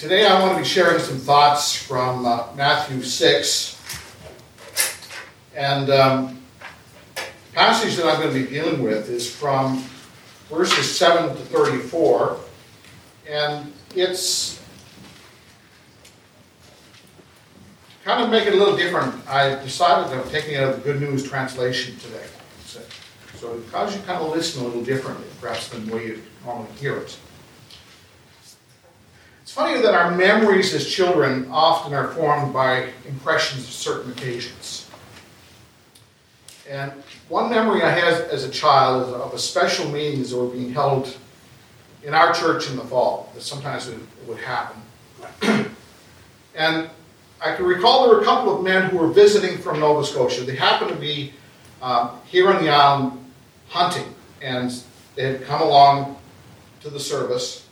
today I want to be sharing some thoughts from uh, Matthew 6. And um, passage that I'm going to be dealing with is from verses 7 to 34. And it's kind of make it a little different. I decided I'm taking it out of the Good News translation today. So, so it causes you kind of listen a little differently, perhaps, than the way you normally hear it. It's funny that our memories as children often are formed by impressions of certain occasions. And one memory I had as a child of a special meetings that were being held in our church in the fall, that sometimes it would happen. and I can recall there were a couple of men who were visiting from Nova Scotia. They happened to be uh, here on the island hunting, and they had come along to the service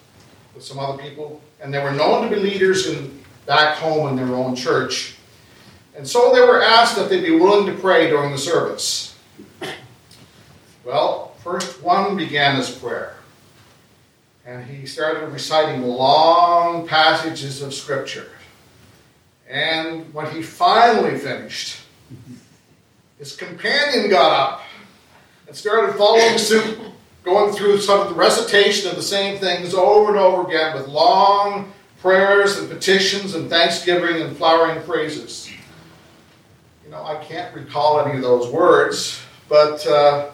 with some other people and they were known to be leaders in, back home in their own church. And so they were asked if they'd be willing to pray during the service. Well, first one began his prayer. And he started reciting long passages of Scripture. And when he finally finished, his companion got up and started following suit going through some of the recitation of the same things over and over again with long prayers and petitions and thanksgiving and flowering phrases. You know, I can't recall any of those words, but uh,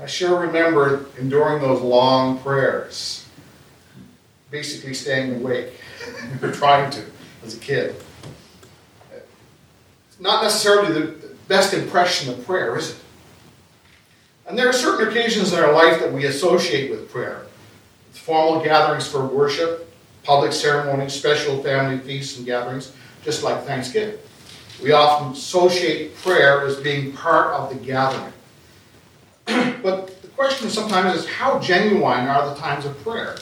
I sure remember enduring those long prayers, basically staying awake, or trying to as a kid. Not necessarily the best impression of prayer, is it? And there are certain occasions in our life that we associate with prayer formal gatherings for worship, public ceremonies, special family feasts and gatherings, just like Thanksgiving. We often associate prayer as being part of the gathering. but the question sometimes is how genuine are the times of prayer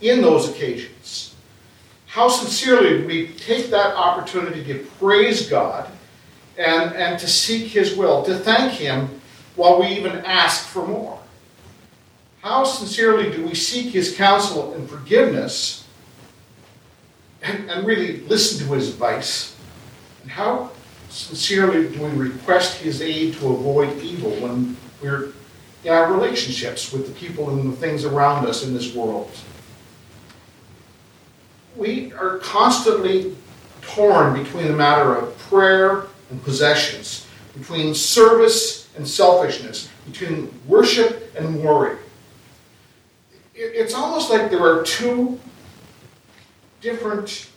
in those occasions? How sincerely do we take that opportunity to praise God and, and to seek His will, to thank Him while we even ask for more? How sincerely do we seek His counsel and forgiveness and, and really listen to His advice? And how sincerely do we request His aid to avoid evil when we're in our relationships with the people and the things around us in this world? We are constantly torn between the matter of prayer and possessions, between service and selfishness, between worship and worry. It's almost like there are two different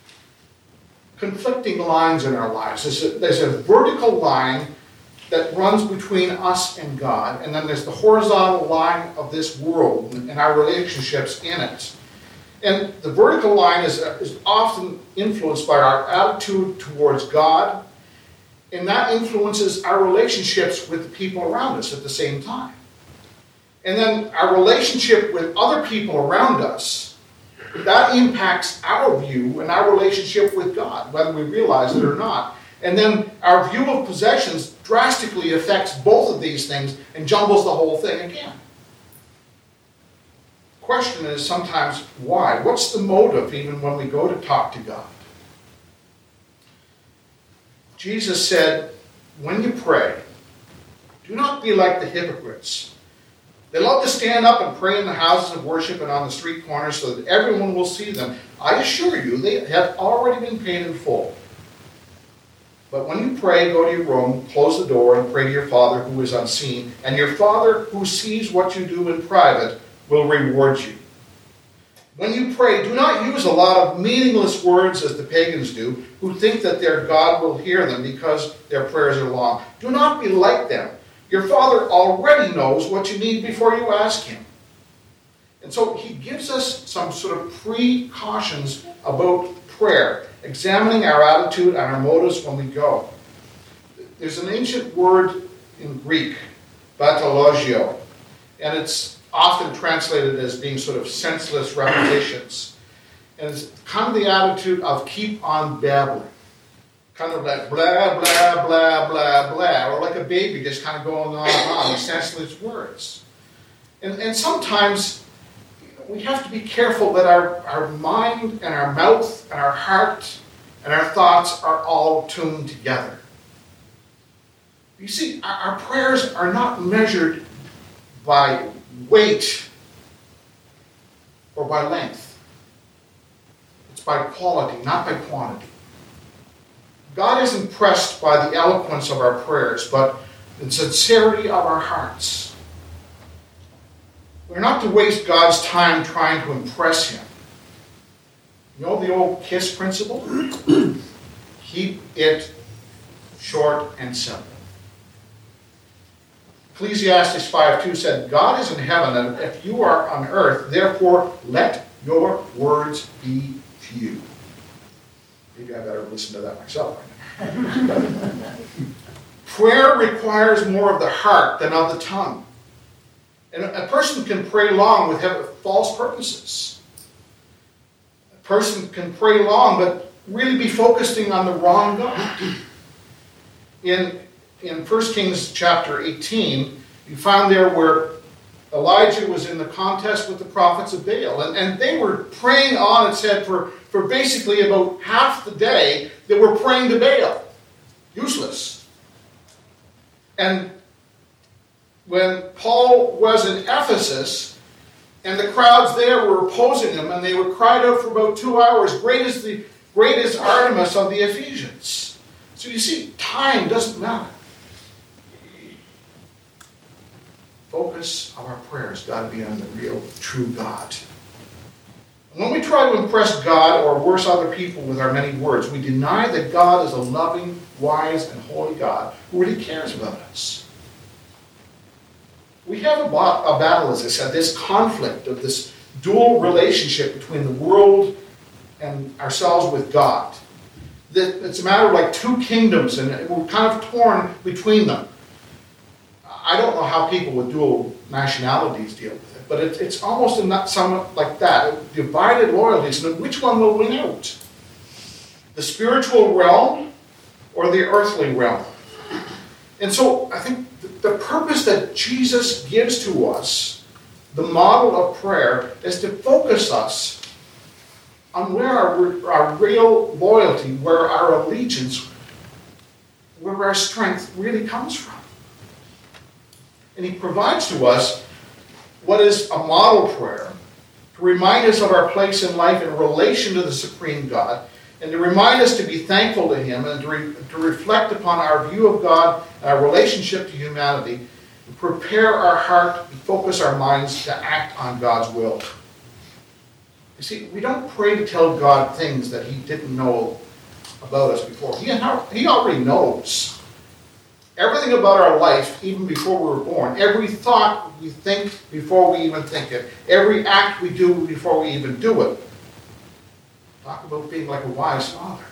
conflicting lines in our lives. There's a, there's a vertical line that runs between us and God, and then there's the horizontal line of this world and our relationships in it. And the vertical line is, is often influenced by our attitude towards God and that influences our relationships with the people around us at the same time. And then our relationship with other people around us, that impacts our view and our relationship with God, whether we realize it or not. And then our view of possessions drastically affects both of these things and jumbles the whole thing again. Question is sometimes why? What's the motive even when we go to talk to God? Jesus said, When you pray, do not be like the hypocrites. They love to stand up and pray in the houses of worship and on the street corners so that everyone will see them. I assure you, they have already been paid in full. But when you pray, go to your room, close the door, and pray to your Father who is unseen. And your Father who sees what you do in private will reward you. When you pray, do not use a lot of meaningless words as the pagans do, who think that their God will hear them because their prayers are long. Do not be like them. Your Father already knows what you need before you ask Him. And so He gives us some sort of precautions about prayer, examining our attitude and our motives when we go. There's an ancient word in Greek, batologio, and it's often translated as being sort of senseless repetitions. And it's kind of the attitude of keep on babbling. Kind of like blah, blah, blah, blah, blah, or like a baby just kind of going on and on senseless words. And, and sometimes we have to be careful that our, our mind and our mouth and our heart and our thoughts are all tuned together. You see, our, our prayers are not measured by weight or by length. By quality, not by quantity. God is impressed by the eloquence of our prayers, but the sincerity of our hearts. We're not to waste God's time trying to impress Him. You know the old KISS principle? Keep it short and simple. Ecclesiastes 5:2 said, God is in heaven, and if you are on earth, therefore let your words be few. Maybe I better listen to that myself. Prayer requires more of the heart than of the tongue. And a person can pray long with false purposes. A person can pray long, but really be focusing on the wrong God. In, in 1 Kings chapter 18, you find there where Elijah was in the contest with the prophets of Baal. And, and they were praying on, it said, for, for basically about half the day, they were praying to Baal. Useless. And when Paul was in Ephesus, and the crowds there were opposing him, and they were cried out for about two hours, Great is the great is Artemis of the Ephesians. So you see, time doesn't matter. Focus of our prayers to be on the real, true God. When we try to impress God or worse other people with our many words, we deny that God is a loving, wise, and holy God who really cares about us. We have a, a battle, as I said, this conflict of this dual relationship between the world and ourselves with God. It's a matter of like two kingdoms, and we're kind of torn between them. I don't know how people with dual nationalities deal with it, but it, it's almost in that, somewhat like that divided loyalties. Which one will win out? The spiritual realm or the earthly realm? And so I think the purpose that Jesus gives to us, the model of prayer, is to focus us on where our, our real loyalty, where our allegiance, where our strength really comes from. And he provides to us what is a model prayer to remind us of our place in life in relation to the supreme God, and to remind us to be thankful to Him and to, re- to reflect upon our view of God and our relationship to humanity, and prepare our heart and focus our minds to act on God's will. You see, we don't pray to tell God things that He didn't know about us before. He, he already knows. Everything about our life, even before we were born, every thought we think before we even think it, every act we do before we even do it. Talk about being like a wise father.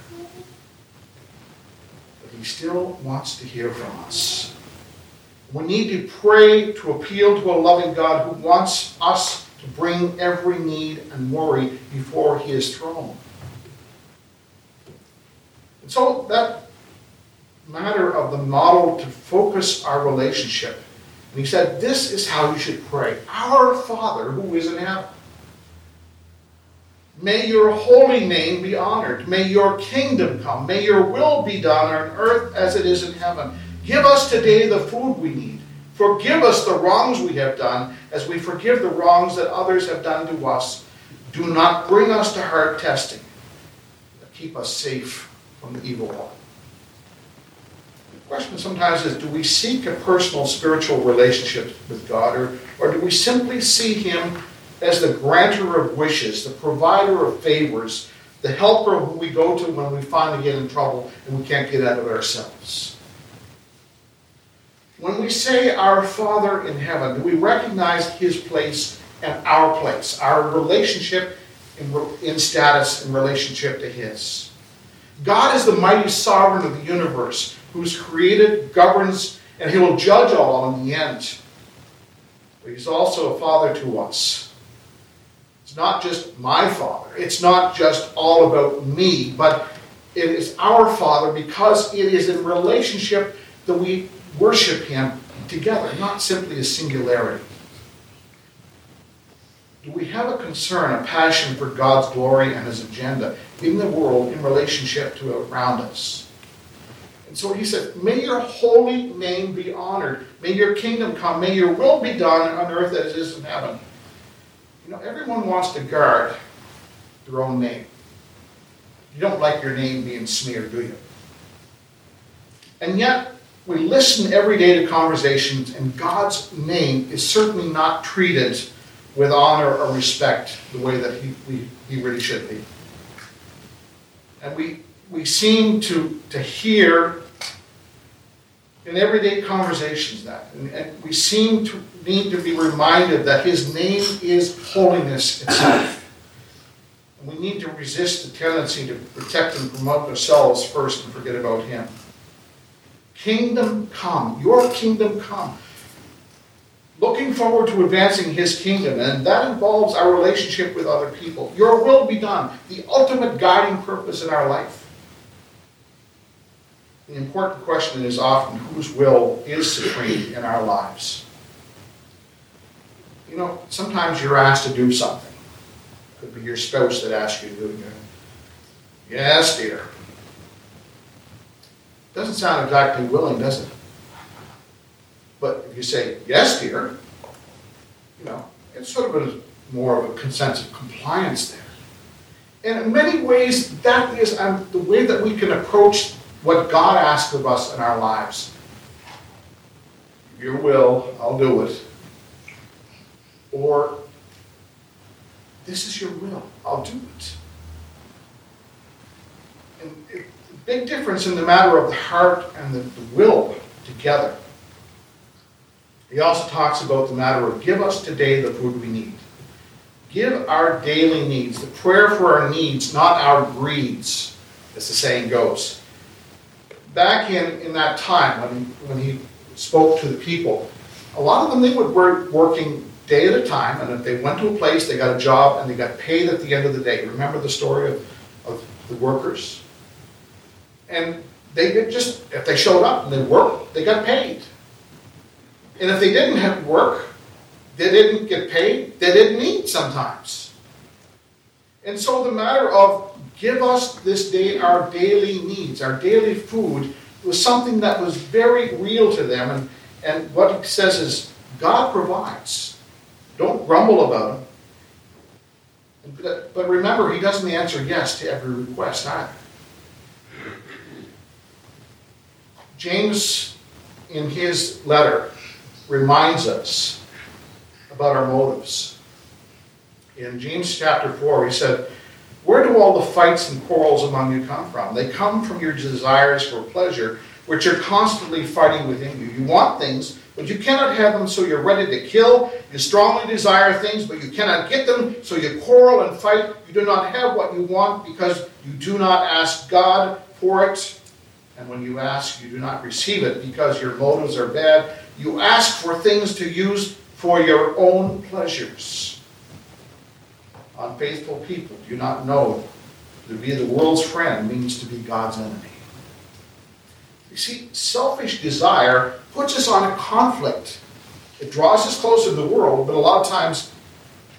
But he still wants to hear from us. We need to pray to appeal to a loving God who wants us to bring every need and worry before his throne. And so that matter of the model to focus our relationship. And he said, This is how you should pray Our Father who is in heaven. May your holy name be honored. May your kingdom come. May your will be done on earth as it is in heaven. Give us today the food we need. Forgive us the wrongs we have done as we forgive the wrongs that others have done to us. Do not bring us to hard testing, but keep us safe from the evil one question sometimes is do we seek a personal spiritual relationship with God, or, or do we simply see Him as the granter of wishes, the provider of favors, the helper who we go to when we finally get in trouble and we can't get out of ourselves? When we say our Father in heaven, do we recognize His place and our place, our relationship in, in status in relationship to His? God is the mighty sovereign of the universe who's created, governs, and he will judge all in the end. But he's also a father to us. It's not just my father, it's not just all about me, but it is our father because it is in relationship that we worship him together, not simply a singularity. do we have a concern, a passion for God's glory and his agenda in the world in relationship to around us? And so he said, May your holy name be honored. May your kingdom come. May your will be done on earth as it is in heaven. You know, everyone wants to guard their own name. You don't like your name being smeared, do you? And yet, we listen every day to conversations, and God's name is certainly not treated with honor or respect the way that he, we, he really should be. And we, we seem to, to hear in everyday conversations that, and, and we seem to need to be reminded that his name is holiness itself. And we need to resist the tendency to protect and promote ourselves first and forget about him. Kingdom come, your kingdom come looking forward to advancing his kingdom, and that involves our relationship with other people. Your will be done, the ultimate guiding purpose in our life. The important question is often whose will is supreme in our lives. You know, sometimes you're asked to do something. It could be your spouse that asks you to do it. Yes, dear. Doesn't sound exactly willing, does it? But if you say, yes, dear, you know, it's sort of a, more of a sense of compliance there. And in many ways, that is um, the way that we can approach what God asks of us in our lives. Your will, I'll do it. Or, this is your will, I'll do it. And it, big difference in the matter of the heart and the, the will together. He also talks about the matter of give us today the food we need. Give our daily needs, the prayer for our needs, not our greeds, as the saying goes. Back in, in that time when, when he spoke to the people, a lot of them they would work working day at a time, and if they went to a place, they got a job and they got paid at the end of the day. Remember the story of, of the workers? And they just, if they showed up and they worked, they got paid. And if they didn't have work, they didn't get paid, they didn't eat sometimes. And so the matter of give us this day our daily needs, our daily food, was something that was very real to them. And, and what he says is, God provides. Don't grumble about. But, but remember, he doesn't answer yes to every request either. James, in his letter, reminds us about our motives. In James chapter 4, he said, Where do all the fights and quarrels among you come from? They come from your desires for pleasure, which are constantly fighting within you. You want things, but you cannot have them, so you're ready to kill. You strongly desire things, but you cannot get them, so you quarrel and fight. You do not have what you want because you do not ask God for it. And when you ask, you do not receive it because your motives are bad you ask for things to use for your own pleasures. Unfaithful people do not know that to be the world's friend means to be God's enemy. You see, selfish desire puts us on a conflict. It draws us closer to the world, but a lot of times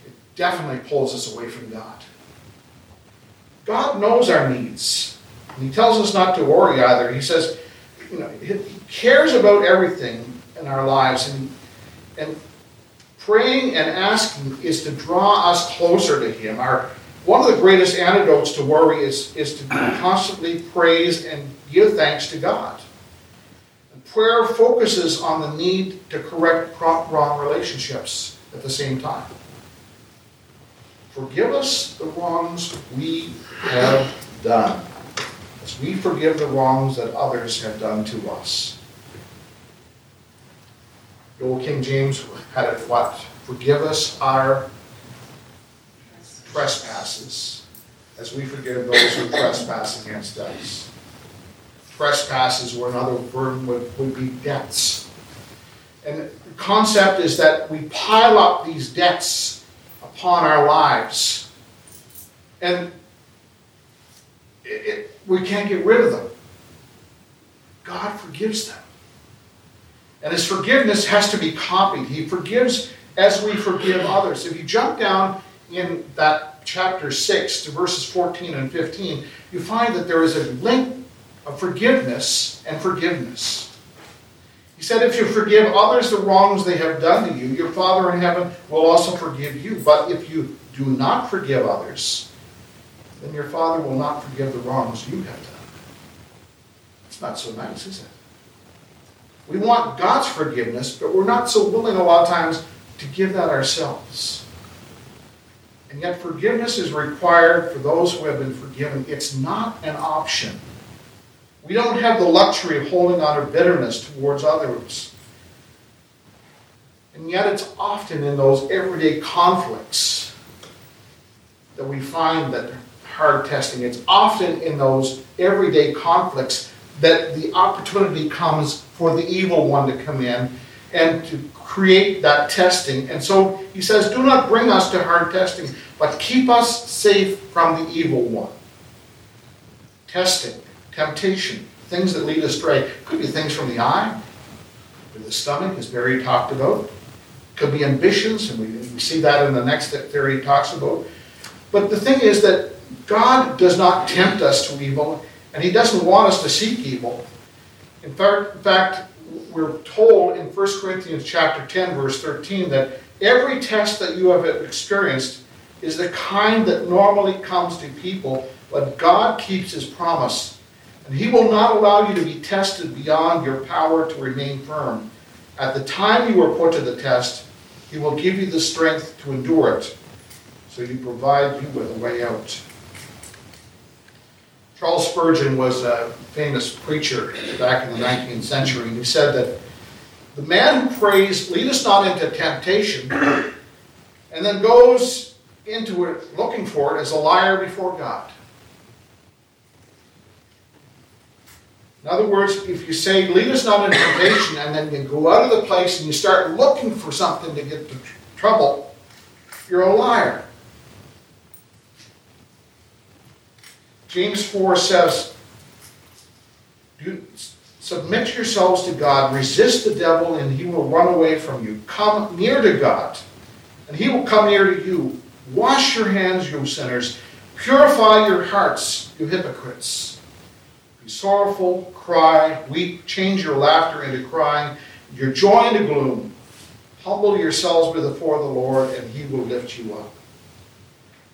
it definitely pulls us away from God. God knows our needs. And he tells us not to worry either. He says, you know, he cares about everything in our lives. And, and praying and asking is to draw us closer to Him. Our, one of the greatest antidotes to worry is, is to constantly praise and give thanks to God. And prayer focuses on the need to correct wrong relationships at the same time. Forgive us the wrongs we have done, as we forgive the wrongs that others have done to us. The old King James had it what? Forgive us our trespasses as we forgive those who trespass against us. Trespasses, or another word would, would be debts. And the concept is that we pile up these debts upon our lives. And it, it, we can't get rid of them. God forgives them. And his forgiveness has to be copied. He forgives as we forgive others. If you jump down in that chapter 6 to verses 14 and 15, you find that there is a link of forgiveness and forgiveness. He said, If you forgive others the wrongs they have done to you, your Father in heaven will also forgive you. But if you do not forgive others, then your Father will not forgive the wrongs you have done. It's not so nice, is it? We want God's forgiveness, but we're not so willing a lot of times to give that ourselves. And yet, forgiveness is required for those who have been forgiven. It's not an option. We don't have the luxury of holding on to bitterness towards others. And yet, it's often in those everyday conflicts that we find that hard testing. It's often in those everyday conflicts that the opportunity comes for the evil one to come in and to create that testing. And so he says, Do not bring us to hard testing, but keep us safe from the evil one. Testing, temptation, things that lead astray. Could be things from the eye, or the stomach, as Barry talked about. Could be ambitions, and we, we see that in the next theory he talks about. But the thing is that God does not tempt us to evil, and He doesn't want us to seek evil. In fact, we're told in 1 Corinthians chapter 10, verse 13, that every test that you have experienced is the kind that normally comes to people, but God keeps His promise. And He will not allow you to be tested beyond your power to remain firm. At the time you are put to the test, He will give you the strength to endure it, so He provide you with a way out. Charles Spurgeon was a famous preacher back in the 19th century, and he said that the man who prays, lead us not into temptation, and then goes into it looking for it is a liar before God. In other words, if you say, lead us not into temptation, and then you go out of the place and you start looking for something to get to trouble, you're a liar. James 4 says, Submit yourselves to God, resist the devil, and he will run away from you. Come near to God, and he will come near to you. Wash your hands, you sinners. Purify your hearts, you hypocrites. Be sorrowful, cry, weep, change your laughter into crying, your joy into gloom. Humble yourselves before the Lord, and he will lift you up.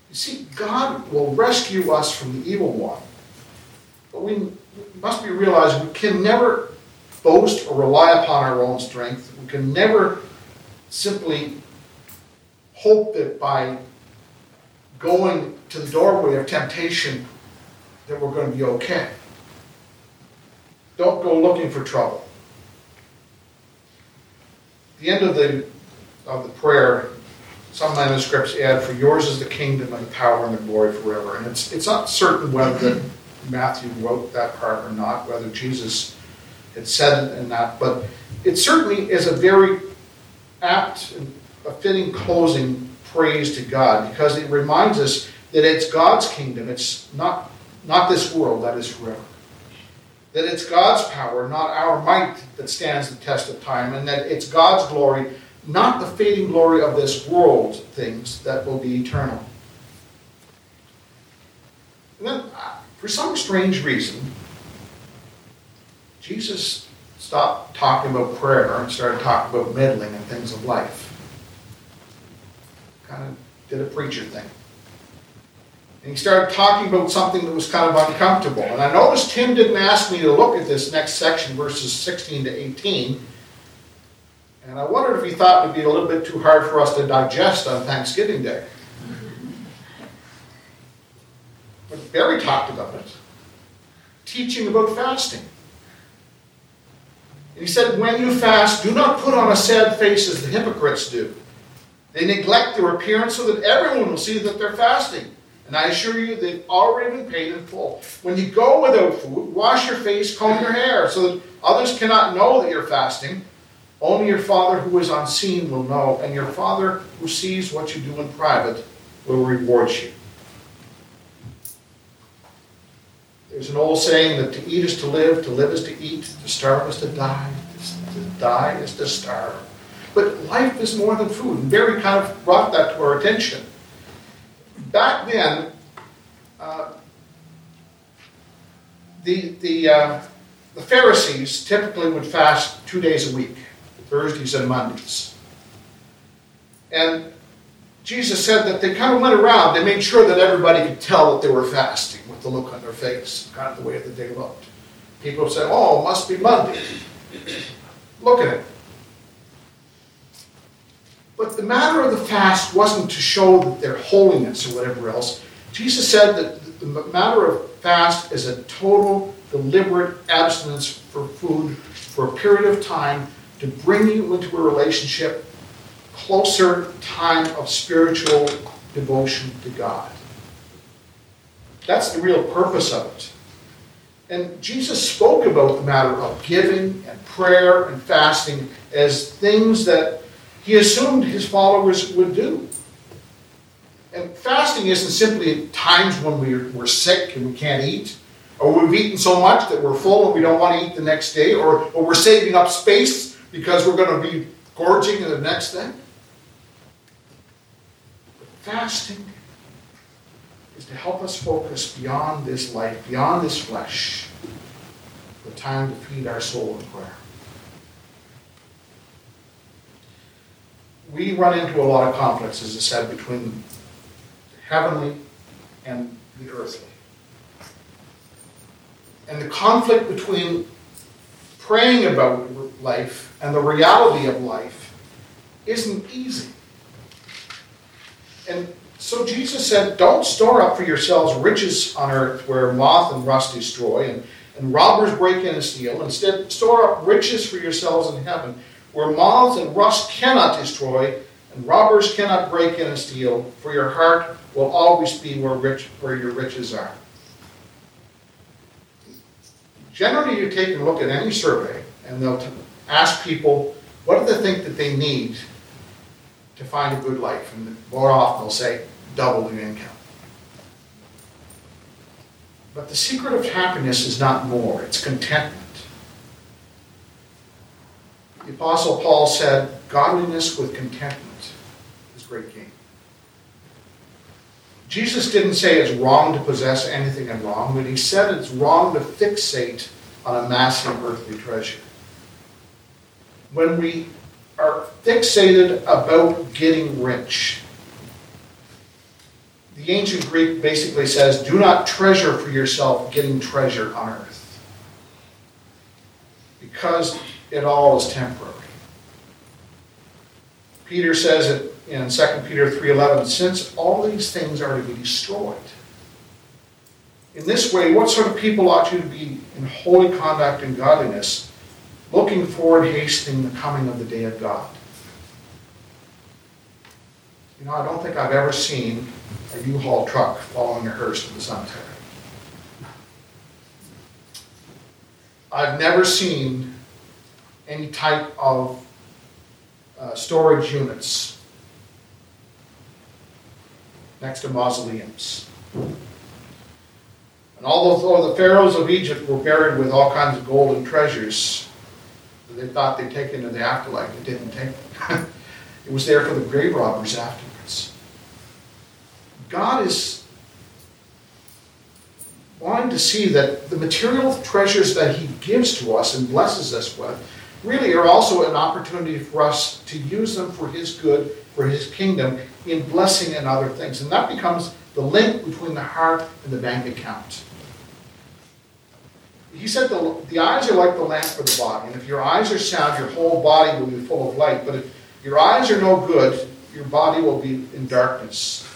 You see, God will rescue us from the evil one. But we must be realized we can never boast or rely upon our own strength. We can never simply hope that by going to the doorway of temptation that we're going to be okay. Don't go looking for trouble. the end of the of the prayer, some manuscripts add, "For yours is the kingdom and the power and the glory forever." And it's it's not certain whether Matthew wrote that part or not, whether Jesus had said it in that, but it certainly is a very apt and a fitting closing praise to God because it reminds us that it's God's kingdom. It's not not this world that is forever. That it's God's power, not our might, that stands the test of time, and that it's God's glory not the fading glory of this world things that will be eternal. And then, uh, for some strange reason, Jesus stopped talking about prayer and started talking about meddling and things of life. Kind of did a preacher thing. And he started talking about something that was kind of uncomfortable. And I noticed Tim didn't ask me to look at this next section, verses 16 to 18 and I wondered if he thought it would be a little bit too hard for us to digest on Thanksgiving Day. But Barry talked about it, teaching about fasting. And he said, When you fast, do not put on a sad face as the hypocrites do. They neglect their appearance so that everyone will see that they're fasting. And I assure you, they've already been paid in full. When you go without food, wash your face, comb your hair, so that others cannot know that you're fasting only your Father who is unseen will know, and your Father who sees what you do in private will reward you. There's an old saying that to eat is to live, to live is to eat, to starve is to die, to die is to starve. But life is more than food. And Barry kind of brought that to our attention. Back then, uh, the, the, uh, the Pharisees typically would fast two days a week, Thursdays and Mondays. And Jesus said that they kind of went around, they made sure that everybody could tell that they were fasting with the look on their face, kind of the way that they looked. People say, oh, it must be Monday. Look at it. But the matter of the fast wasn't to show their holiness or whatever else. Jesus said that the matter of fast is a total, deliberate abstinence for food for a period of time to bring you into a relationship, closer time of spiritual devotion to God. That's the real purpose of it. And Jesus spoke about the matter of giving and prayer and fasting as things that he assumed his followers would do. And fasting isn't simply times when we're, we're sick and we can't eat, or we've eaten so much that we're full and we don't want to eat the next day, or, or we're saving up space because we're going to be gorging in the next thing. But fasting is to help us focus beyond this life, beyond this flesh, the time to feed our soul in prayer. We run into a lot of conflicts, as I said, between the heavenly and the earthly. And the conflict between praying about life and the reality of life isn't easy. And so Jesus said, Don't store up for yourselves riches on earth where moth and rust destroy and, and robbers break in and steal. Instead, store up riches for yourselves in heaven where moths and rust cannot destroy and robbers cannot break in and steal, for your heart will always be where, rich, where your riches are. Generally, you take a look at any survey, and they'll ask people, what do they think that they need to find a good life? And more often they'll say, double your income. But the secret of happiness is not more, it's contentment. The Apostle Paul said, Godliness with contentment is great gain. Jesus didn't say it's wrong to possess anything in wrong, but he said it's wrong to fixate on amassing earthly treasure. When we are fixated about getting rich, the ancient Greek basically says, do not treasure for yourself getting treasure on earth. Because it all is temporary. Peter says it in 2 Peter 3:11, since all these things are to be destroyed. In this way, what sort of people ought you to be in holy conduct and godliness, looking forward, hastening the coming of the day of God? You know, I don't think I've ever seen a U-Haul truck following a hearse to the cemetery. I've never seen any type of uh, storage units next to mausoleums. And although the pharaohs of Egypt were buried with all kinds of gold and treasures they thought they'd take into the afterlife, they didn't take it was there for the grave robbers afterwards. God is wanting to see that the material treasures that He gives to us and blesses us with really are also an opportunity for us to use them for His good, for His kingdom, in blessing and other things. And that becomes the link between the heart and the bank account. He said the, the eyes are like the lamp for the body. And if your eyes are sound, your whole body will be full of light. But if your eyes are no good, your body will be in darkness.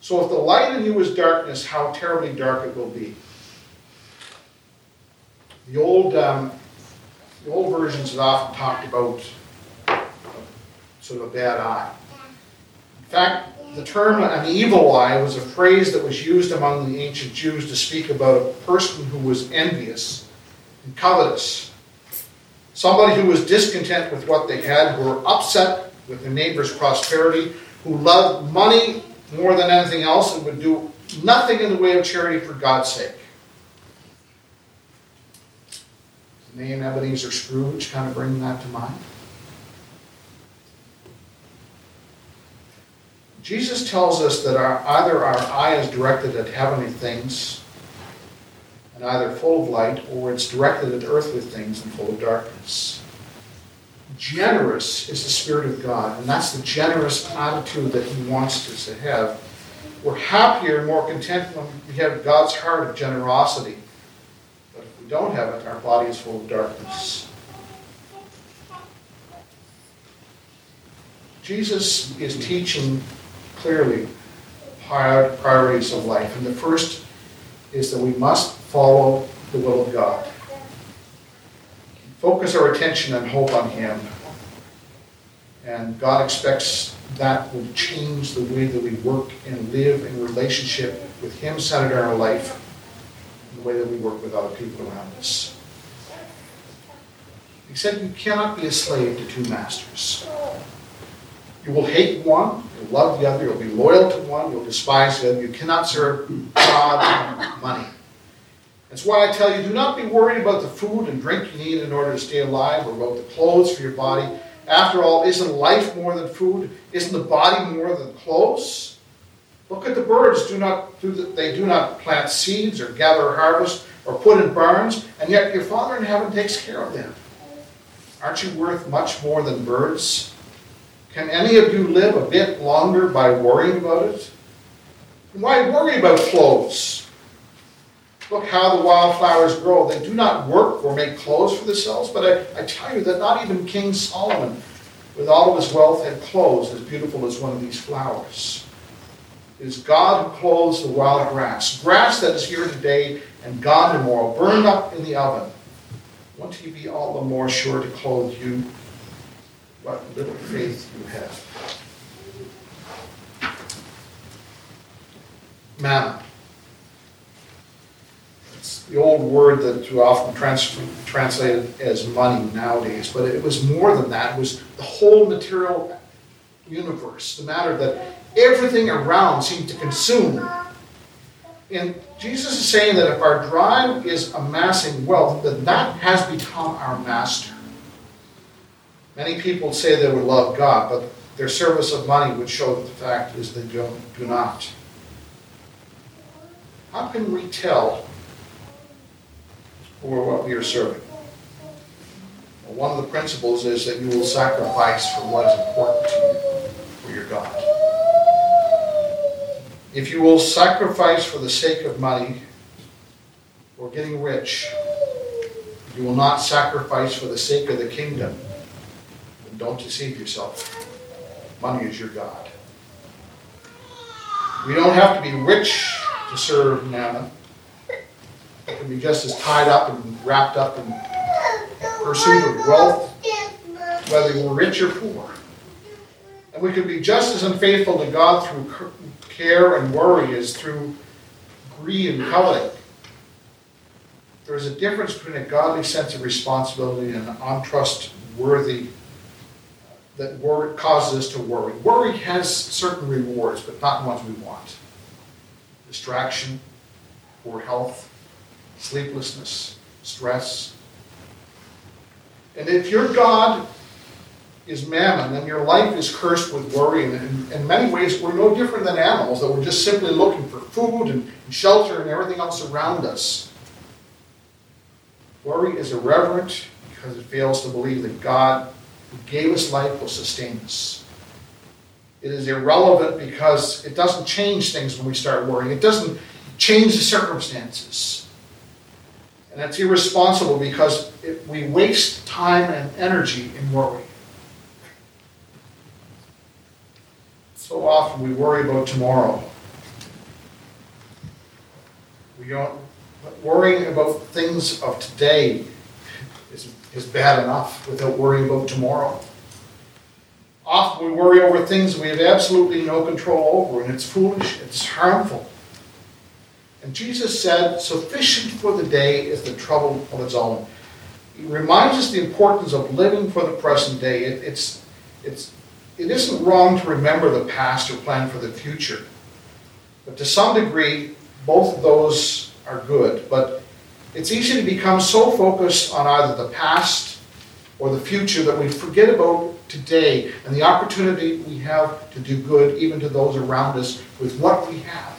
So if the light in you is darkness, how terribly dark it will be. The old um, the old versions have often talked about sort of a bad eye. In fact, the term an evil eye was a phrase that was used among the ancient Jews to speak about a person who was envious and covetous. Somebody who was discontent with what they had, who were upset with their neighbor's prosperity, who loved money more than anything else and would do nothing in the way of charity for God's sake. The name Ebenezer Scrooge kind of bring that to mind? Jesus tells us that our, either our eye is directed at heavenly things and either full of light, or it's directed at earthly things and full of darkness. Generous is the Spirit of God, and that's the generous attitude that He wants us to have. We're happier and more content when we have God's heart of generosity. But if we don't have it, our body is full of darkness. Jesus is teaching clearly priorities of life. And the first is that we must follow the will of God. Focus our attention and hope on Him. And God expects that will change the way that we work and live in relationship with Him centered in our life, the way that we work with other people around us. Said you cannot be a slave to two masters. You will hate one, you'll love the other, you'll be loyal to one, you'll despise the other. You cannot serve God and money. That's why I tell you do not be worried about the food and drink you need in order to stay alive or about the clothes for your body. After all, isn't life more than food? Isn't the body more than clothes? Look at the birds. Do not do the, they do not plant seeds or gather harvest or put in barns, and yet your Father in heaven takes care of them. Aren't you worth much more than birds? Can any of you live a bit longer by worrying about it? Why worry about clothes? Look how the wildflowers grow. They do not work or make clothes for themselves, but I, I tell you that not even King Solomon, with all of his wealth, had clothes as beautiful as one of these flowers. It is God who clothes the wild grass, grass that is here today and gone tomorrow, burned up in the oven. Won't he be all the more sure to clothe you what little faith you have. Mammon. It's the old word that you often trans- translated as money nowadays, but it was more than that. It was the whole material universe, the matter that everything around seemed to consume. And Jesus is saying that if our drive is amassing wealth, then that has become our master. Many people say they would love God, but their service of money would show that the fact is they don't, do not. How can we tell for what we are serving? Well, one of the principles is that you will sacrifice for what is important to you, for your God. If you will sacrifice for the sake of money or getting rich, you will not sacrifice for the sake of the kingdom don't deceive yourself. Money is your God. We don't have to be rich to serve mammon. We can be just as tied up and wrapped up in pursuit of wealth, whether we're rich or poor. And we can be just as unfaithful to God through care and worry as through greed and coveting. There's a difference between a godly sense of responsibility and an untrustworthy that worry, causes us to worry. Worry has certain rewards, but not ones we want. Distraction, poor health, sleeplessness, stress. And if your God is mammon, then your life is cursed with worry. And in, in many ways, we're no different than animals, that we're just simply looking for food and shelter and everything else around us. Worry is irreverent because it fails to believe that God who gave us life will sustain us. It is irrelevant because it doesn't change things when we start worrying. It doesn't change the circumstances. And it's irresponsible because it, we waste time and energy in worry. So often we worry about tomorrow. We don't, worrying about things of today is bad enough without worrying about tomorrow. Often we worry over things we have absolutely no control over, and it's foolish, it's harmful. And Jesus said, Sufficient for the day is the trouble of its own. He reminds us the importance of living for the present day. It, it's, it's, it isn't wrong to remember the past or plan for the future. But to some degree, both of those are good. But it's easy to become so focused on either the past or the future that we forget about today and the opportunity we have to do good even to those around us with what we have.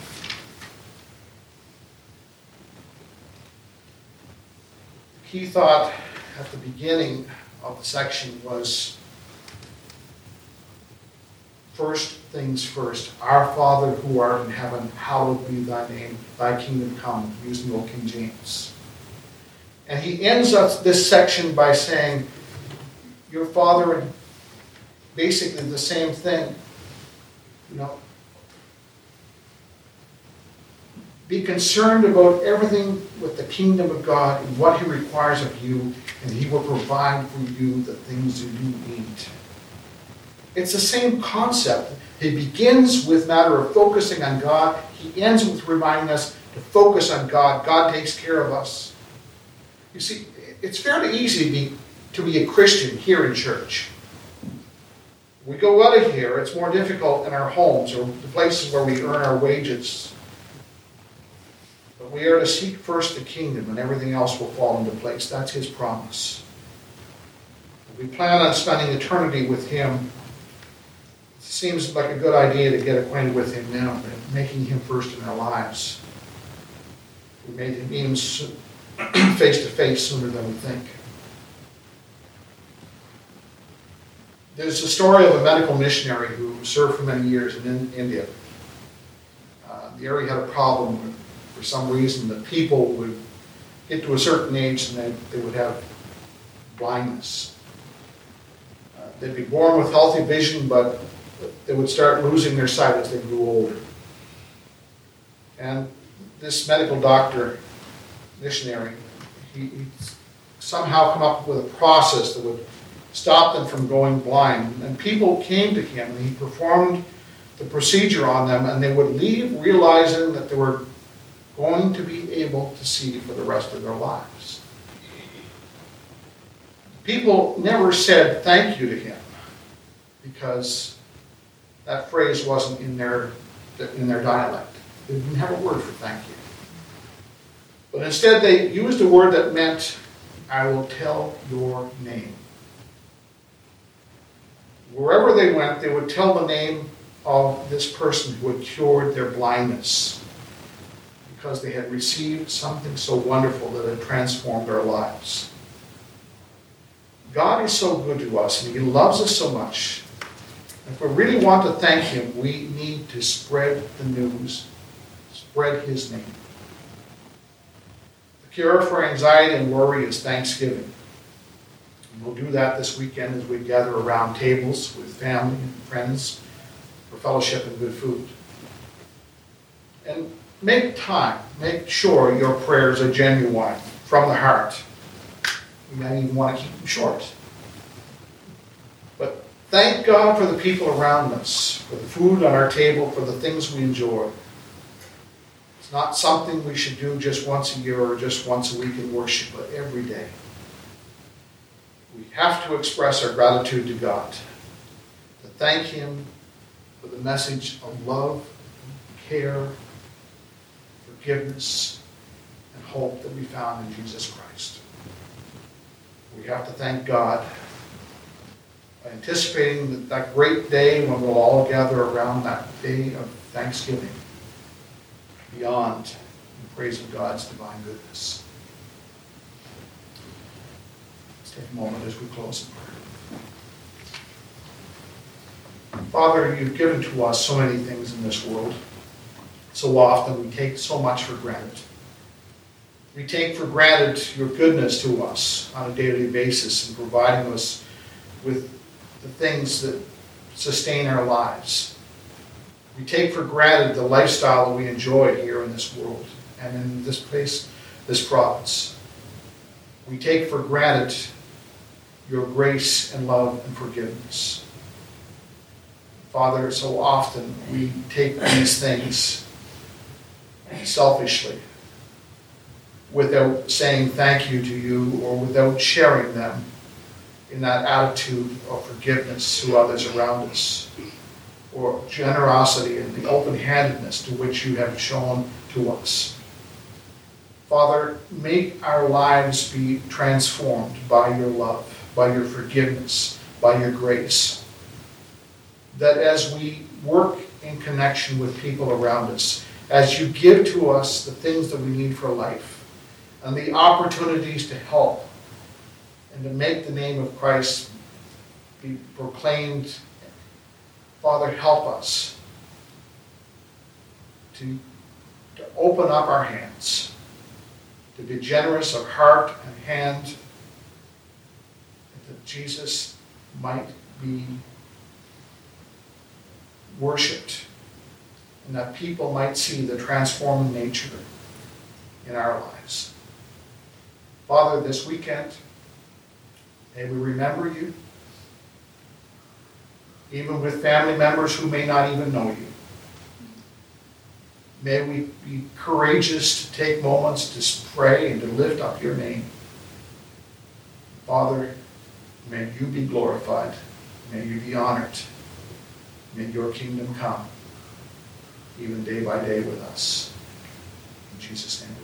The key thought at the beginning of the section was first things first. Our Father who art in heaven, hallowed be thy name. Thy kingdom come, using the old King James. And he ends up this section by saying, Your Father, basically the same thing. You know, be concerned about everything with the kingdom of God and what He requires of you, and He will provide for you the things that you need. It's the same concept. He begins with matter of focusing on God. He ends with reminding us to focus on God. God takes care of us. You see, it's fairly easy to be, to be a Christian here in church. We go out of here, it's more difficult in our homes or the places where we earn our wages. But we are to seek first the kingdom and everything else will fall into place. That's his promise. We plan on spending eternity with him it seems like a good idea to get acquainted with him now, making him first in our lives. We made him even face to face sooner than we think. There's a story of a medical missionary who served for many years in India. Uh, the area had a problem with, for some reason, that people would get to a certain age and they, they would have blindness. Uh, they'd be born with healthy vision, but they would start losing their sight as they grew older. And this medical doctor, missionary, he, somehow come up with a process that would stop them from going blind. And people came to him, and he performed the procedure on them, and they would leave realizing that they were going to be able to see for the rest of their lives. People never said thank you to him because that phrase wasn't in their, in their dialect. They didn't have a word for thank you. But instead, they used a word that meant, I will tell your name. Wherever they went, they would tell the name of this person who had cured their blindness because they had received something so wonderful that had transformed their lives. God is so good to us, and He loves us so much if we really want to thank Him, we need to spread the news, spread His name. Cure for anxiety and worry is Thanksgiving. And we'll do that this weekend as we gather around tables with family and friends for fellowship and good food. And make time, make sure your prayers are genuine, from the heart. You might even want to keep them short. But thank God for the people around us, for the food on our table, for the things we enjoy. Not something we should do just once a year or just once a week in worship, but every day. We have to express our gratitude to God, to thank Him for the message of love, care, forgiveness, and hope that we found in Jesus Christ. We have to thank God by anticipating that great day when we'll all gather around that day of thanksgiving beyond the praise of God's divine goodness. Let's take a moment as we close. Father, you've given to us so many things in this world. So often we take so much for granted. We take for granted your goodness to us on a daily basis in providing us with the things that sustain our lives. We take for granted the lifestyle that we enjoy here in this world and in this place, this province. We take for granted your grace and love and forgiveness. Father, so often we take these things selfishly without saying thank you to you or without sharing them in that attitude of forgiveness to others around us, or generosity and the open handedness to which you have shown to us. Father, make our lives be transformed by your love, by your forgiveness, by your grace. That as we work in connection with people around us, as you give to us the things that we need for life and the opportunities to help and to make the name of Christ be proclaimed, Father, help us to, to open up our hands, to be generous of heart and hand, that Jesus might be worshiped and that people might see the transforming nature in our lives. Father, this weekend, may we remember you, even with family members who may not even know you. May we be courageous to take moments to pray and to lift up your name. Father, may you be glorified. May you be honored. May your kingdom come, even day by day with us. In Jesus' name.